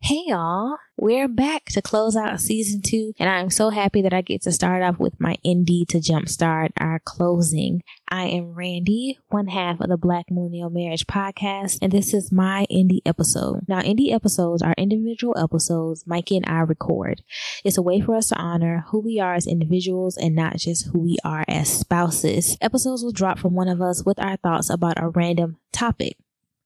Hey y'all, we're back to close out season two, and I'm so happy that I get to start off with my indie to jumpstart our closing. I am Randy, one half of the Black Millennial Marriage Podcast, and this is my indie episode. Now, indie episodes are individual episodes Mikey and I record. It's a way for us to honor who we are as individuals and not just who we are as spouses. Episodes will drop from one of us with our thoughts about a random topic.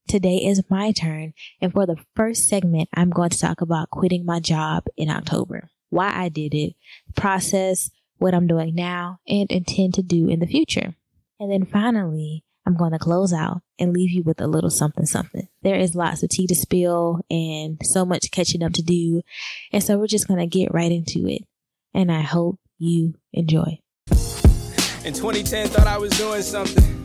Today is my turn, and for the first segment, I'm going to talk about quitting my job in October, why I did it, process, what I'm doing now, and intend to do in the future. And then finally, I'm going to close out and leave you with a little something something. There is lots of tea to spill and so much catching up to do. And so we're just going to get right into it. And I hope you enjoy. In 2010, thought I was doing something.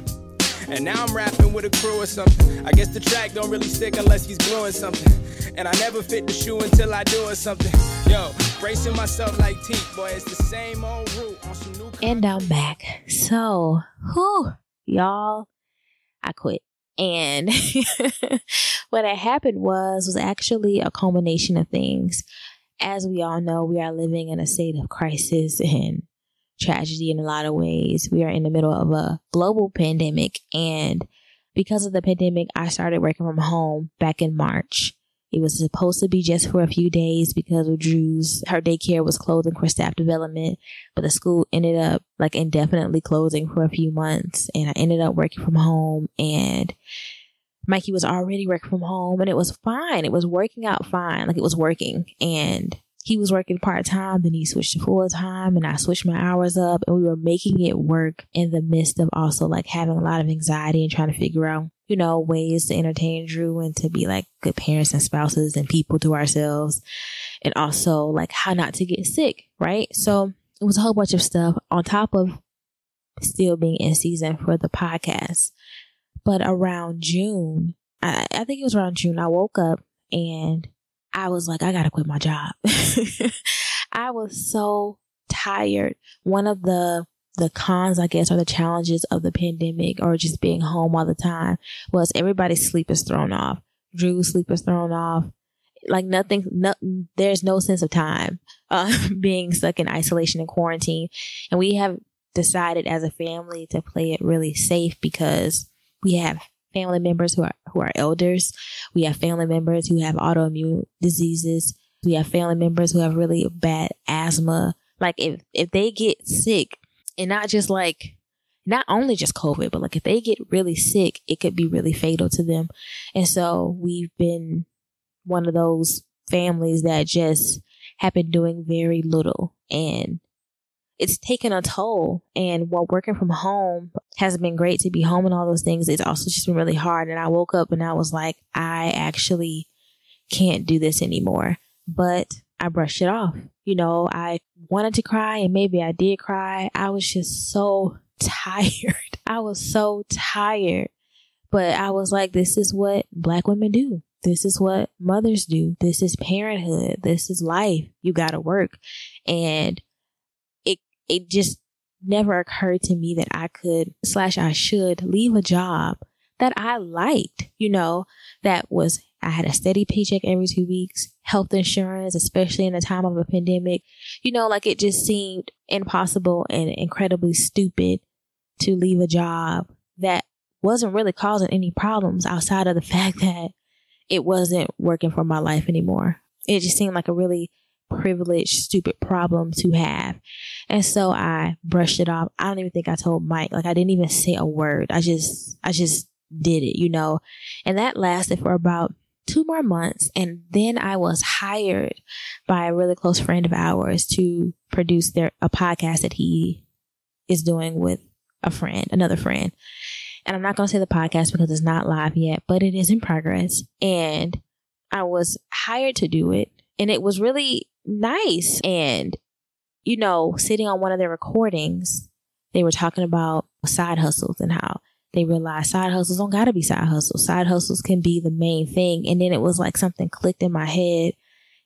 And now I'm rapping with a crew or something. I guess the track don't really stick unless he's gluing something. And I never fit the shoe until I do it something. Yo, bracing myself like teeth, boy, it's the same old route on some new. And I'm back. So, whew, y'all, I quit. And what had happened was was actually a culmination of things. As we all know, we are living in a state of crisis and tragedy in a lot of ways. We are in the middle of a global pandemic. And because of the pandemic, I started working from home back in March. It was supposed to be just for a few days because of Drew's, her daycare was closing for staff development, but the school ended up like indefinitely closing for a few months. And I ended up working from home and Mikey was already working from home and it was fine. It was working out fine. Like it was working. And he was working part time, then he switched to full time, and I switched my hours up, and we were making it work in the midst of also like having a lot of anxiety and trying to figure out, you know, ways to entertain Drew and to be like good parents and spouses and people to ourselves, and also like how not to get sick, right? So it was a whole bunch of stuff on top of still being in season for the podcast. But around June, I, I think it was around June, I woke up and I was like, I gotta quit my job. I was so tired. One of the the cons, I guess, or the challenges of the pandemic or just being home all the time was everybody's sleep is thrown off. Drew's sleep is thrown off. Like nothing, no, there's no sense of time uh, being stuck in isolation and quarantine. And we have decided as a family to play it really safe because we have family members who are who are elders. We have family members who have autoimmune diseases. We have family members who have really bad asthma. Like if if they get sick and not just like not only just COVID, but like if they get really sick, it could be really fatal to them. And so we've been one of those families that just have been doing very little and it's taken a toll. And while working from home has been great to be home and all those things, it's also just been really hard. And I woke up and I was like, I actually can't do this anymore. But I brushed it off. You know, I wanted to cry and maybe I did cry. I was just so tired. I was so tired. But I was like, this is what black women do. this is what mothers do. This is parenthood. This is life. You got to work. And it, just never occurred to me that I could slash I should leave a job that I liked, you know, that was, I had a steady paycheck every two weeks, health insurance, especially in the time of a pandemic. You know, like it just seemed impossible and incredibly stupid to leave a job that wasn't really causing any problems outside of the fact that it wasn't working for my life anymore. It just seemed like a really privileged, stupid problem to have. And so I brushed it off. I don't even think I told Mike. Like I didn't even say a word. I just, I just did it, you know, and that lasted for about two more months. And then I was hired by a really close friend of ours to produce their, a podcast that he is doing with a friend, another friend. And I'm not going to say the podcast because it's not live yet, but it is in progress. And I was hired to do it. And it was really nice. And, you know, sitting on one of their recordings, they were talking about side hustles and how they realized side hustles don't gotta be side hustles. Side hustles can be the main thing. And then it was like something clicked in my head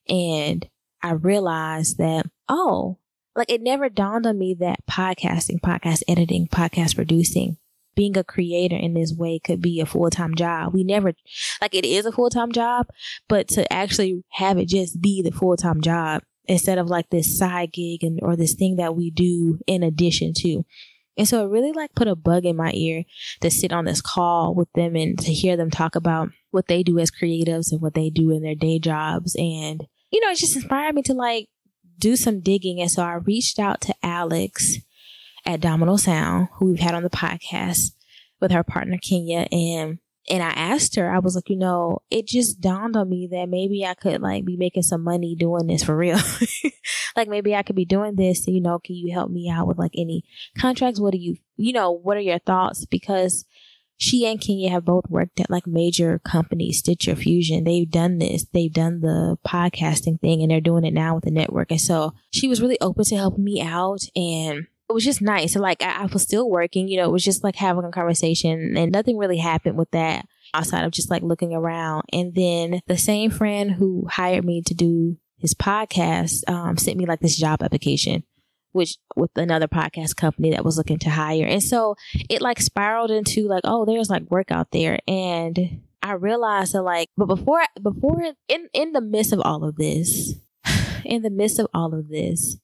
and I realized that, oh, like it never dawned on me that podcasting, podcast editing, podcast producing, being a creator in this way could be a full-time job. We never, like it is a full-time job, but to actually have it just be the full-time job instead of like this side gig and, or this thing that we do in addition to. And so it really like put a bug in my ear to sit on this call with them and to hear them talk about what they do as creatives and what they do in their day jobs. And, you know, it just inspired me to like do some digging. And so I reached out to Alex at Domino Sound, who we've had on the podcast with her partner Kenya. And and I asked her, I was like, you know, it just dawned on me that maybe I could like be making some money doing this for real. like maybe I could be doing this. You know, can you help me out with like any contracts? What do you, you know, what are your thoughts? Because she and Kenya have both worked at like major companies, Stitcher Fusion. They've done this. They've done the podcasting thing and they're doing it now with the network. And so she was really open to helping me out and it was just nice. Like I, I, was still working, you know, it was just like having a conversation and nothing really happened with that outside of just like looking around. And then the same friend who hired me to do his podcast, um, sent me like this job application, which with another podcast company that was looking to hire. And so it like spiraled into like, oh, there's like work out there. And I realized that like, but before, before in, in the midst of all of this, in the midst of all of this,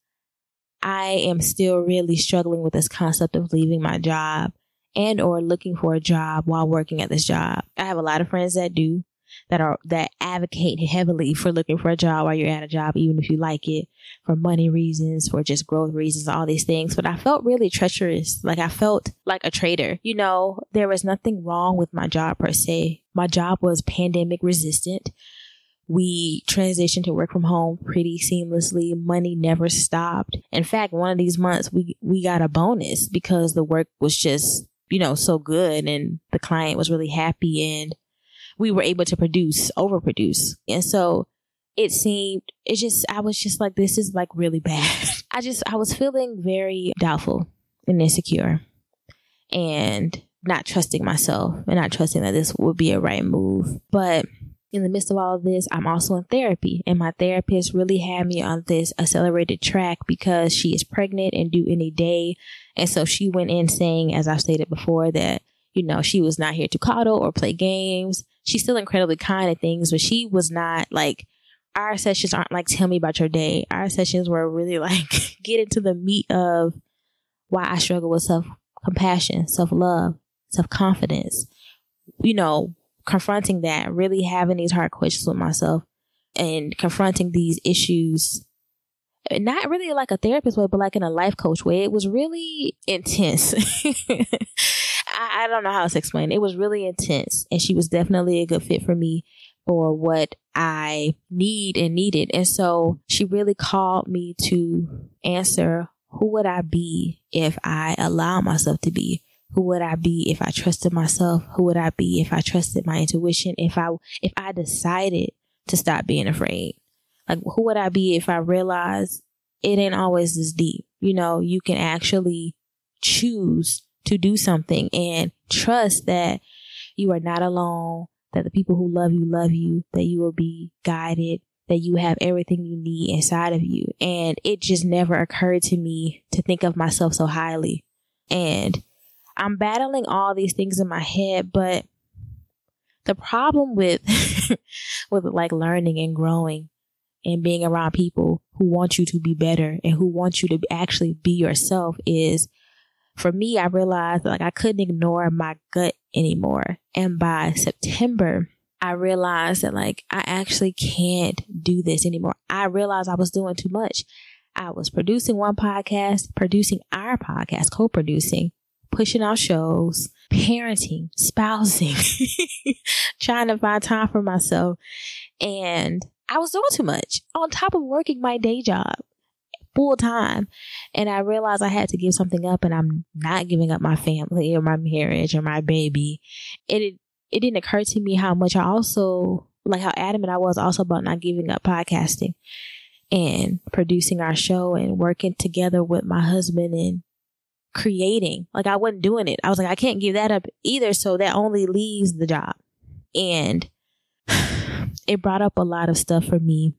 I am still really struggling with this concept of leaving my job and or looking for a job while working at this job. I have a lot of friends that do that are that advocate heavily for looking for a job while you're at a job even if you like it for money reasons for just growth reasons all these things. But i felt really treacherous. Like i felt like a traitor. You know there was nothing wrong with my job per se. My job was pandemic resistant we transitioned to work from home pretty seamlessly. Money never stopped. In fact, one of these months we, we got a bonus because the work was just, you know, so good and the client was really happy and we were able to produce, overproduce. And so it seemed, it just, I was just like, this is like really bad. I just, I was feeling very doubtful and insecure and not trusting myself and not trusting that this would be a right move. But in the midst of all of this, I'm also in therapy, and my therapist really had me on this accelerated track because she is pregnant and due any day. And so she went in saying, as I stated before, that, you know, she was not here to coddle or play games. She's still incredibly kind at things, but she was not like, our sessions aren't like, tell me about your day. Our sessions were really like, get into the meat of why I struggle with self compassion, self love, self confidence. You know, confronting that, really having these hard questions with myself and confronting these issues not really like a therapist way, but like in a life coach way. It was really intense. I, I, don't know how to explain. It was really intense, and she was definitely a good fit for me for what I need and needed. And so she really called me to answer who would I be if I allow myself to be who would I be if I trusted myself? Who would I be if I trusted my intuition? If I if I decided to stop being afraid? Like who would I be if I realized it ain't always this deep? You know, you can actually choose to do something and trust that you are not alone, that the people who love you love you, that you will be guided, that you have everything you need inside of you. And it just never occurred to me to think of myself so highly. And I'm battling all these things in my head, but the problem with with like learning and growing and being around people who want you to be better and who want you to actually be yourself is for me, I realized like I couldn't ignore my gut anymore. And by September, I realized that like I actually can't do this anymore. I realized I was doing too much. I was producing one podcast, producing our podcast, co-producing, pushing out shows, parenting, spousing, trying to find time for myself. And I was doing too much on top of working my day job full time. And I realized I had to give something up and I'm not giving up my family or my marriage or my baby. And it, it didn't occur to me how much I also, like how adamant I was also about not giving up podcasting and producing our show and working together with my husband and creating. Like I wasn't doing it. I was like, I can't give that up either. So that only leaves the job. And it brought up a lot of stuff for me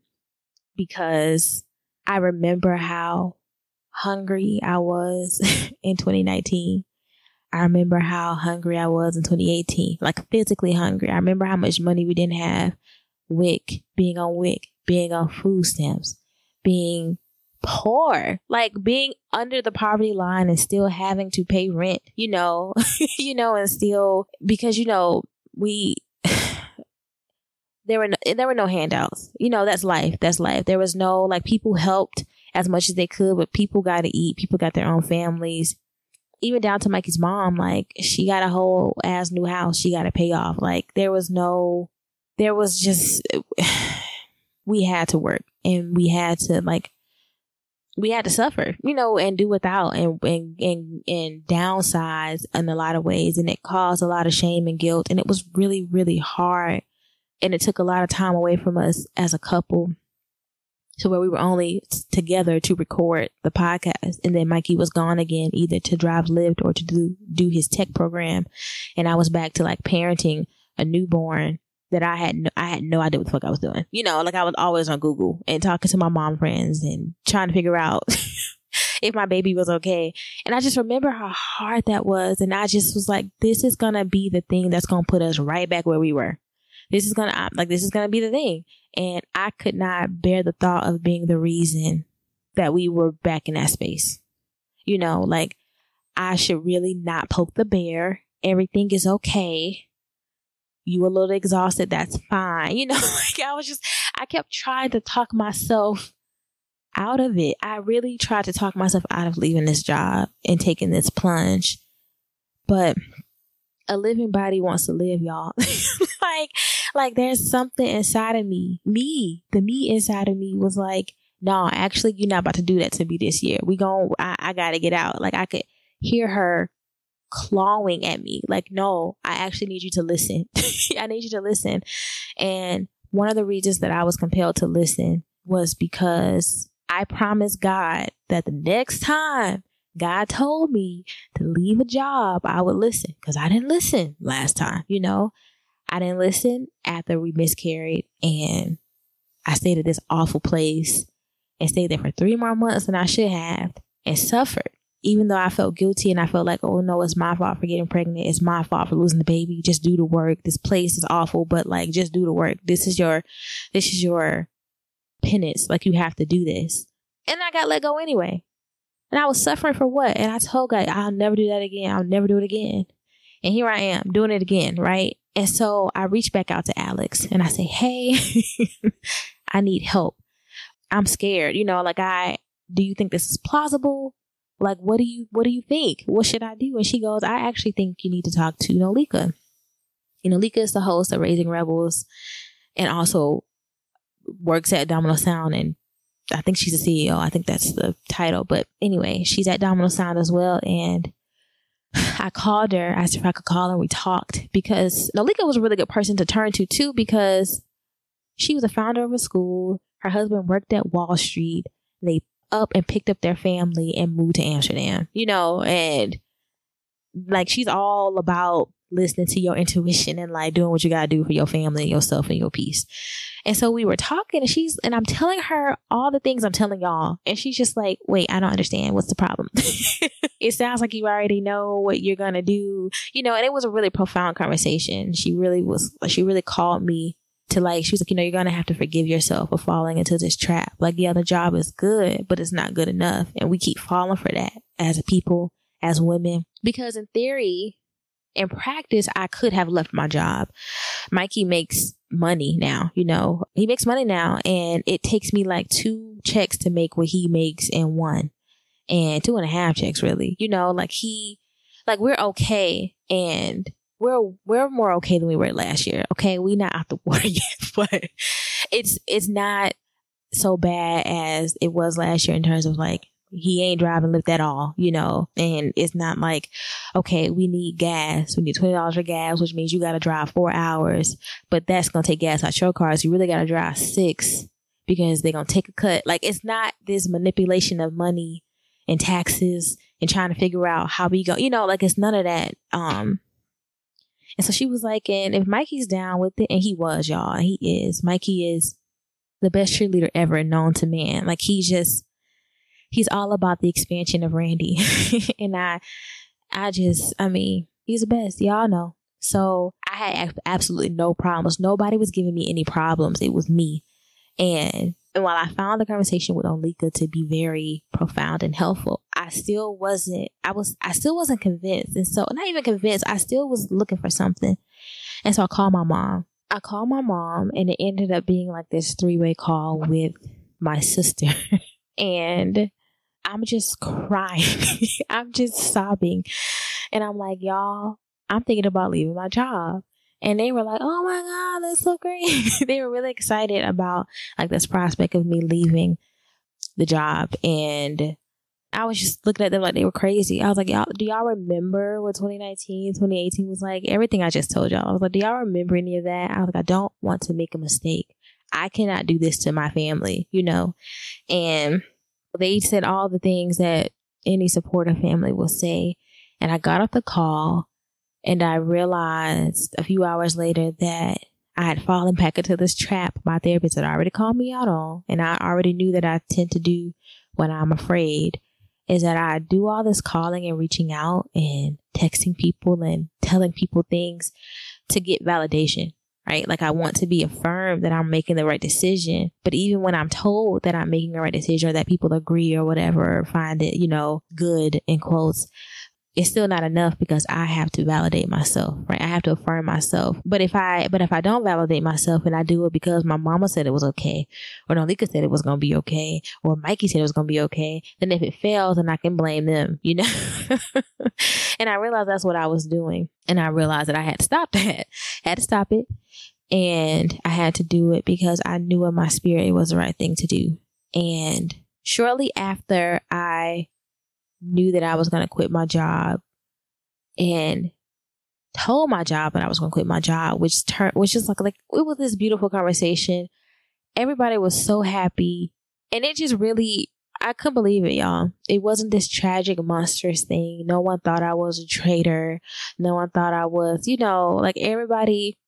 because I remember how hungry I was in 2019. I remember how hungry I was in 2018, like physically hungry. I remember how much money we didn't have. WIC, being on WIC, being on food stamps, being poor, like being under the poverty line and still having to pay rent, you know, you know, and still because, you know, we, there were no, there were no handouts. You know, that's life. That's life. There was no like people helped as much as they could, but people got to eat. People got their own families. Even down to Mikey's mom, like she got a whole ass new house she got to pay off. Like there was no, there was just, we had to work and we had to like, we had to suffer, you know, and do without and, and, and, and downsize in a lot of ways. And it caused a lot of shame and guilt. And it was really, really hard and it took a lot of time away from us as a couple to where we were only together to record the podcast. And then Mikey was gone again, either to drive Lyft or to do, do his tech program. And I was back to like parenting a newborn that I had no, I had no idea what the fuck I was doing. You know, like I was always on Google and talking to my mom friends and trying to figure out if my baby was okay. And I just remember how hard that was. And I just was like, this is going to be the thing that's going to put us right back where we were this is gonna like this is gonna be the thing. And I could not bear the thought of being the reason that we were back in that space. You know, like I should really not poke the bear. Everything is okay. You a little exhausted, that's fine. You know, like I was just I kept trying to talk myself out of it. I really tried to talk myself out of leaving this job and taking this plunge. But a living body wants to live, y'all. like like there's something inside of me, me, the me inside of me was like, no, actually, you're not about to do that to me this year. We gon' I, I gotta get out. Like I could hear her clawing at me. Like, no, I actually need you to listen. I need you to listen. And one of the reasons that I was compelled to listen was because I promised God that the next time God told me to leave a job, I would listen because I didn't listen last time, you know? I didn't listen after we miscarried and I stayed at this awful place and stayed there for three more months than I should have and suffered. Even though I felt guilty and I felt like, oh no, it's my fault for getting pregnant. It's my fault for losing the baby. Just do the work. This place is awful, but like just do the work. This is your this is your penance. Like you have to do this. And I got let go anyway. And I was suffering for what? And I told God, I'll never do that again. I'll never do it again. And here I am doing it again, right? And so I reached back out to Alex and I say, Hey, I need help. I'm scared. You know, like I, do you think this is plausible? Like, what do you, what do you think? What should I do? And she goes, I actually think you need to talk to Nolika. You know, Nolika is the host of Raising Rebels and also works at Domino Sound and I think she's a CEO. I think that's the title. But anyway, she's at Domino Sound as well. And I called her, asked if I could call her. We talked because Nolika was a really good person to turn to too because she was a founder of a school. Her husband worked at Wall Street. They up and picked up their family and moved to Amsterdam, you know, and like she's all about listening to your intuition and like doing what you gotta do for your family and yourself and your peace. And so we were talking and she's and I'm telling her all the things I'm telling y'all. And she's just like, wait, I don't understand. What's the problem? it sounds like you already know what you're gonna do. You know, and it was a really profound conversation. She really was she really called me to like she was like, you know, you're gonna have to forgive yourself for falling into this trap. Like, yeah, the job is good, but it's not good enough. And we keep falling for that as a people, as women. Because in theory, in practice, I could have left my job. Mikey makes money now, you know, he makes money now and it takes me like two checks to make what he makes in one and two and a half checks really, you know, like he, like we're okay and we're, we're more okay than we were last year. Okay. We not out the water yet, but it's, it's not so bad as it was last year in terms of like he ain't driving Lyft at all, you know, and it's not like, okay, we need gas. We need $20 for gas, which means you got to drive four hours, but that's going to take gas out your car. So you really got to drive six because they're going to take a cut. Like it's not this manipulation of money and taxes and trying to figure out how we go, you know, like it's none of that. Um, and so she was like, and if Mikey's down with it, and he was, y'all, he is, Mikey is the best cheerleader ever known to man. Like he just, he's all about the expansion of Randy. and I, I just, I mean, he's the best. Y'all know. So I had absolutely no problems. Nobody was giving me any problems. It was me. And, and while I found the conversation with Nolika to be very profound and helpful, I still wasn't, I was, I still wasn't convinced. And so, not even convinced, I still was looking for something. And so I called my mom. I called my mom and it ended up being like this three way call with my sister. and I'm just crying. I'm just sobbing. And I'm like, y'all, I'm thinking about leaving my job. And they were like, oh my God, that's so great. they were really excited about like this prospect of me leaving the job. And I was just looking at them like they were crazy. I was like, y'all, do y'all remember what 2019, 2018 was like? Everything I just told y'all. I was like, do y'all remember any of that? I was like, I don't want to make a mistake. I cannot do this to my family, you know? And they said all the things that any supportive family will say. And I got off the call and I realized a few hours later that I had fallen back into this trap my therapist had already called me out on. And I already knew that I tend to do when I'm afraid is that I do all this calling and reaching out and texting people and telling people things to get validation right? Like I want to be affirmed that I'm making the right decision. But even when I'm told that I'm making the right decision or that people agree or whatever, find it, you know, good in quotes, it's still not enough because I have to validate myself, right? I have to affirm myself. But if I, but if I don't validate myself and I do it because my mama said it was okay, or Nolika said it was going to be okay, or Mikey said it was going to be okay, then if it fails, then I can blame them, you know? and I realized that's what I was doing. And I realized that I had to stop that. Had to stop it. And I had to do it because I knew in my spirit it was the right thing to do. And shortly after I knew that I was going to quit my job and told my job that I was going to quit my job, which turned, which is like, like, it was this beautiful conversation. Everybody was so happy. And it just really, I couldn't believe it, y'all. It wasn't this tragic, monstrous thing. No one thought I was a traitor. No one thought I was, you know, like everybody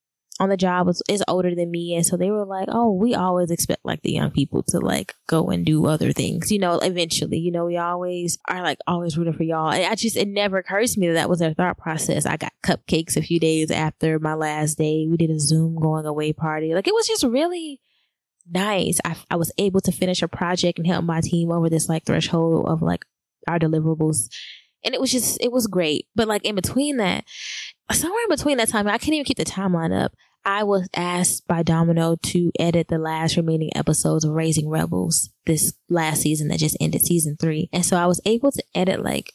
on the job was is older than me. And so they were like oh we always expect like the young people to like go and do other things you know eventually you know we always are like always rooting for y'all. And i just it never occurs to me that that was their thought process. I got cupcakes a few days after my last day. We did a zoom going away party. Like it was just really nice. I, I was able to finish a project and help my team over this like threshold of like our deliverables. And it was just it was great. But like in between that somewhere in between that time i can't even keep the timeline up I was asked by Domino to edit the last remaining episodes of Raising Rebels this last season that just ended season three. And so I was able to edit like,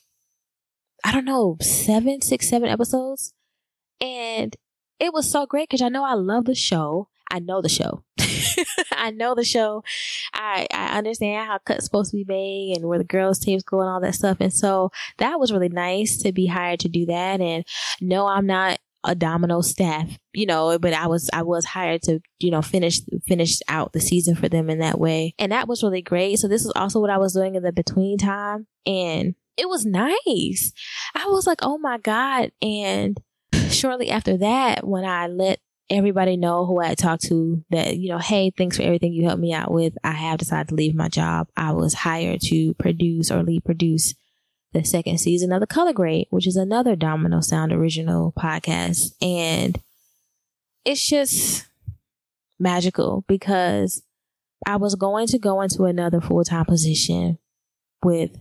I don't know, seven, six, seven episodes. And it was so great because I know I love the show. I know the show. I know the show. I, I understand how cuts supposed to be made and where the girls' tapes go and all that stuff. And so that was really nice to be hired to do that. And no, I'm not a domino staff, you know, but I was I was hired to, you know, finish finish out the season for them in that way. And that was really great. So this is also what I was doing in the between time and it was nice. I was like, "Oh my god." And shortly after that, when I let everybody know who I had talked to that, you know, hey, thanks for everything you helped me out with. I have decided to leave my job. I was hired to produce or lead produce the second season of The Color Grade, which is another Domino Sound original podcast. And it's just magical because I was going to go into another full time position with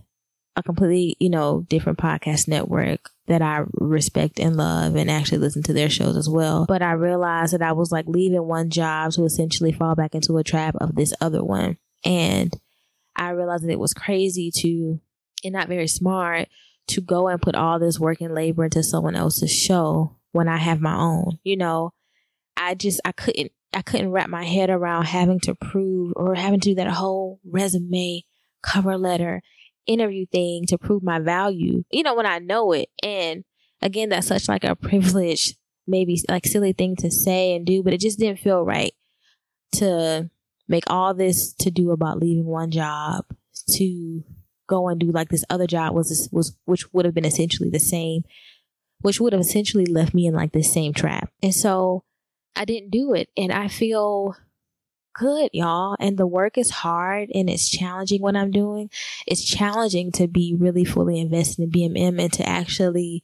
a completely, you know, different podcast network that I respect and love and actually listen to their shows as well. But I realized that I was like leaving one job to essentially fall back into a trap of this other one. And I realized that it was crazy to, and not very smart, to go and put all this work and labor into someone else's show when I have my own. You know, I just, I couldn't, I couldn't wrap my head around having to prove or having to do that whole resume, cover letter, interview thing to prove my value, you know, when I know it. And again, that's such like a privilege, maybe like silly thing to say and do, but it just didn't feel right to make all this to do about leaving one job to go and do like this other job was was which would have been essentially the same which would have essentially left me in like this same trap and so i didn't do it and i feel good, y'all. And the work is hard and it's challenging what I'm doing. It's challenging to be really fully invested in BMM and to actually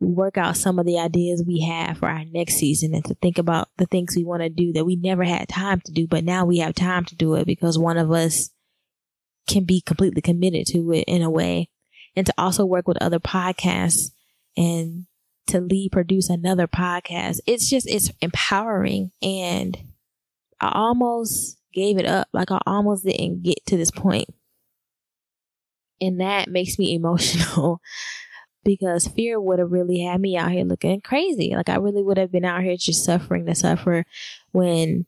work out some of the ideas we have for our next season and to think about the things we want to do that we never had time to do, but now we have time to do it because one of us can be completely committed to it in a way. And to also work with other podcasts and to lead produce another podcast. It's just, it's empowering and I almost gave it up. Like I almost didn't get to this point. And that makes me emotional because fear would have really had me out here looking crazy. Like I really would have been out here just suffering to suffer when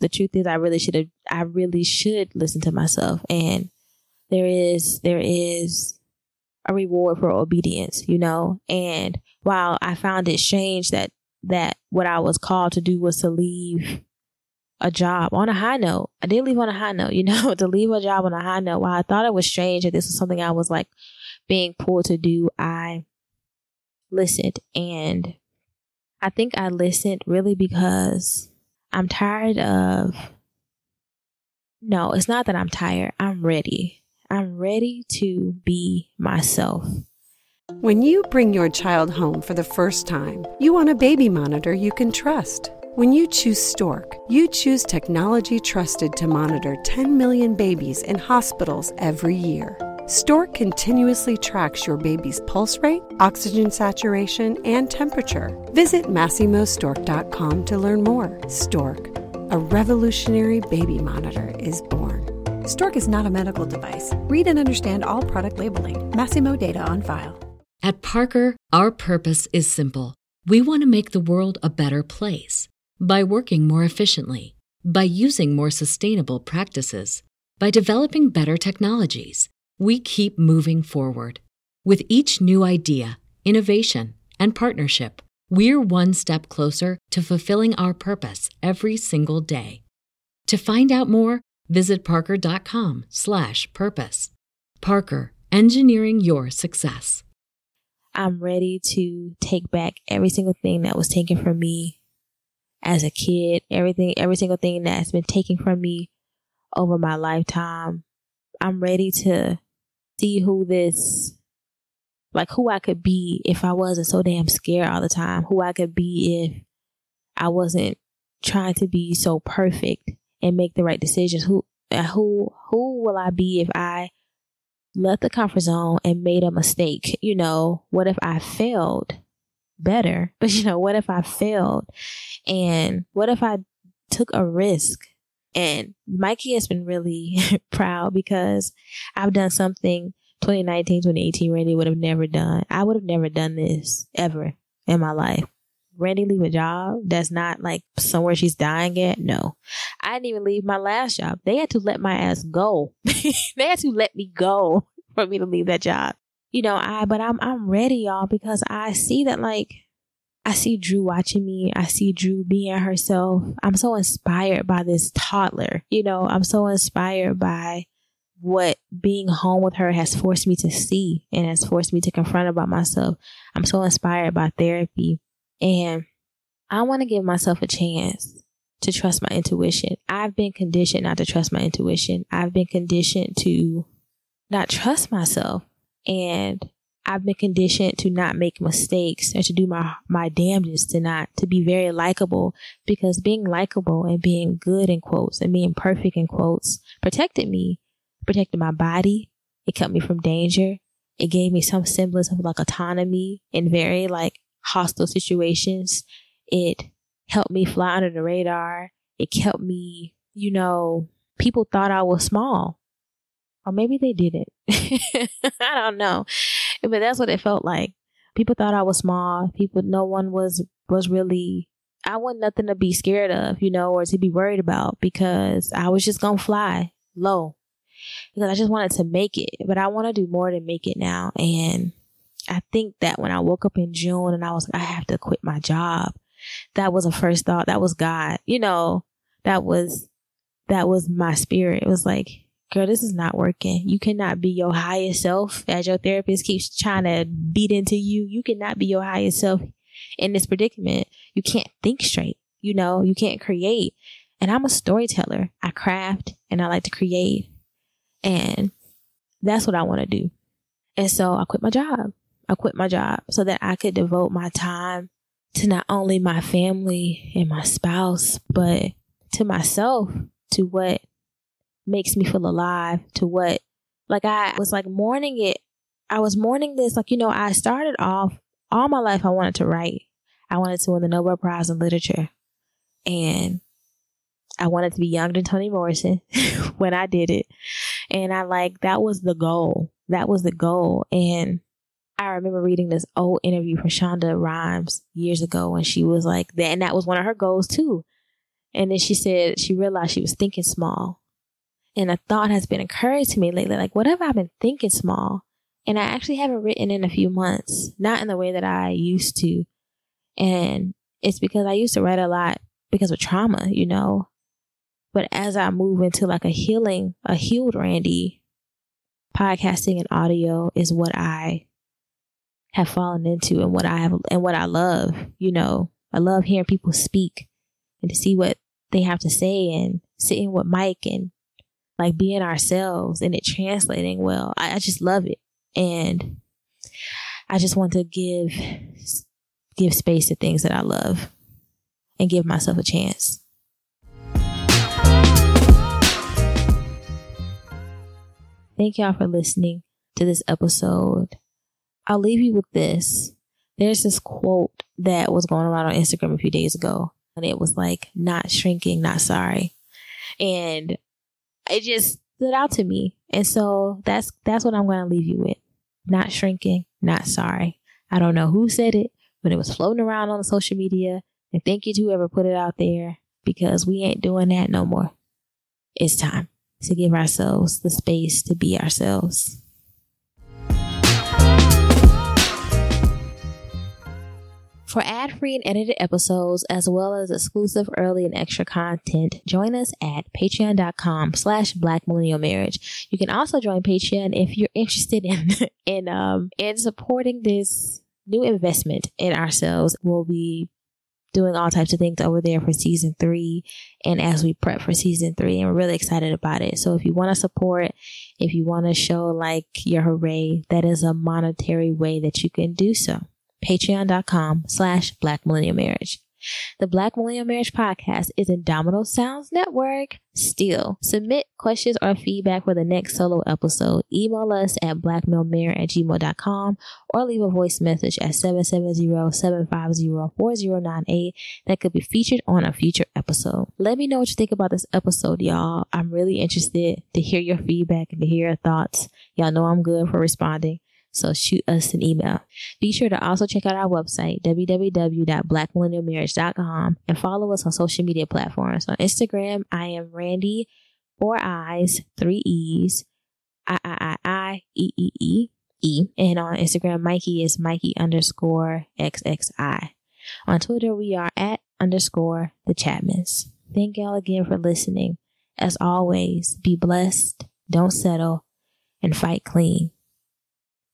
the truth is I really should have I really should listen to myself and there is there is a reward for obedience, you know? And while I found it strange that that what I was called to do was to leave a job on a high note. I did leave on a high note, you know, to leave a job on a high note. While I thought it was strange that this was something I was like being pulled to do, I listened. And I think I listened really because I'm tired of. No, it's not that I'm tired. I'm ready. I'm ready to be myself. When you bring your child home for the first time, you want a baby monitor you can trust. When you choose Stork, you choose technology trusted to monitor 10 million babies in hospitals every year. Stork continuously tracks your baby's pulse rate, oxygen saturation, and temperature. Visit MasimoStork.com to learn more. Stork, a revolutionary baby monitor, is born. Stork is not a medical device. Read and understand all product labeling. Masimo data on file. At Parker, our purpose is simple. We want to make the world a better place by working more efficiently, by using more sustainable practices, by developing better technologies, we keep moving forward. With each new idea, innovation, and partnership, we're one step closer to fulfilling our purpose every single day. To find out more, visit parker.com slash purpose. Parker, engineering your success. I'm ready to take back every single thing that was taken from me as a kid, everything, every single thing that's been taken from me over my lifetime. I'm ready to see who this, like who I could be if I wasn't so damn scared all the time, who I could be if I wasn't trying to be so perfect and make the right decisions. Who, uh, who, who will I be if I left the comfort zone and made a mistake? You know, what if I failed? better. But you know, what if I failed? And what if I took a risk? And Mikey has been really proud because I've done something 2019, 2018 Randy would have never done. I would have never done this ever in my life. Randy leave a job that's not like somewhere she's dying at. No, I didn't even leave my last job. They had to let my ass go. they had to let me go for me to leave that job you know, I, but I'm, I'm ready, y'all, because I see that, like, I see Drew watching me. I see Drew being herself. I'm so inspired by this toddler. You know, I'm so inspired by what being home with her has forced me to see and has forced me to confront about myself. I'm so inspired by therapy And I want to give myself a chance to trust my intuition. I've been conditioned not to trust my intuition. I've been conditioned to not trust myself. And I've been conditioned to not make mistakes or to do my, my damnedest to not, to be very likable because being likable and being good in quotes and being perfect in quotes protected me, protected my body. It kept me from danger. It gave me some semblance of like autonomy in very like hostile situations. It helped me fly under the radar. It kept me, you know, people thought I was small. Or maybe they didn't. I don't know. But that's what it felt like. People thought I was small. People no one was was really I wasn't nothing to be scared of, you know, or to be worried about because I was just gonna fly low. Because I just wanted to make it. But I want to do more than make it now. And I think that when I woke up in June and I was like, I have to quit my job, that was a first thought. That was God. You know, that was that was my spirit. It was like, girl, this is not working. You cannot be your highest self as your therapist keeps trying to beat into you. You cannot be your highest self in this predicament. You can't think straight. You know, you can't create. And I'm a storyteller. I craft and I like to create. And that's what I want to do. And so I quit my job. I quit my job so that I could devote my time to not only my family and my spouse, but to myself, to what makes me feel alive, to what, like, I was like mourning it. I was mourning this. Like, you know, I started off all my life, I wanted to write. I wanted to win the Nobel Prize in Literature. And I wanted to be younger than Toni Morrison when I did it. And I like, that was the goal. That was the goal. And I remember reading this old interview from Shonda Rhimes years ago when she was like that, and that was one of her goals too. And then she said she realized she was thinking small. And a thought has been occurring to me lately, like, what have I been thinking small? And I actually haven't written in a few months, not in the way that I used to. And it's because I used to write a lot because of trauma, you know. But as I move into like a healing, a healed Randy, podcasting and audio is what I have fallen into and what I have and what I love. You know, I love hearing people speak and to see what they have to say and sitting with Mike and like being ourselves and it translating well. I, I just love it. And I just want to give give space to things that I love and give myself a chance. Thank y'all for listening to this episode. I'll leave you with this. There's this quote that was going around on Instagram a few days ago, and it was like, not shrinking, not sorry. And it just stood out to me. And so that's that's what I'm to leave you with. Not shrinking, not sorry. I don't know who said it, but it was floating around on the social media. And thank you to whoever put it out there because we ain't doing that no more. It's time to give ourselves the space to be ourselves. For ad free and edited episodes, as well as exclusive early and extra content, join us at patreon.com slash black millennial marriage. You can also join Patreon if you're interested in, in, um, in supporting this new investment in ourselves. We'll be doing all types of things over there for season three and as we prep for season three and we're really excited about it so if you want to support if you want to show like your hooray that is a monetary way that you can do so patreon.com slash black millennial marriage. The Black Millennial Marriage Podcast is in Domino Sounds Network. Still, submit questions or feedback for the next solo episode. Email us at blackmailmarriage at gmail.com or leave a voice message at 770-750-4098 that could be featured on a future episode. Let me know what you think about this episode, y'all. I'm really interested to hear your feedback and to hear your thoughts. Y'all know I'm good for responding. So shoot us an email. Be sure to also check out our website, www.blackmillennialmarriage.com and follow us on social media platforms. On Instagram, I am Randy, four I's, three E's, I, I, I, I, E, E, E, E. And on Instagram, Mikey is Mikey underscore XXI. On Twitter, we are at underscore the Chapmans. Thank y'all again for listening. As always, be blessed, don't settle, and fight clean.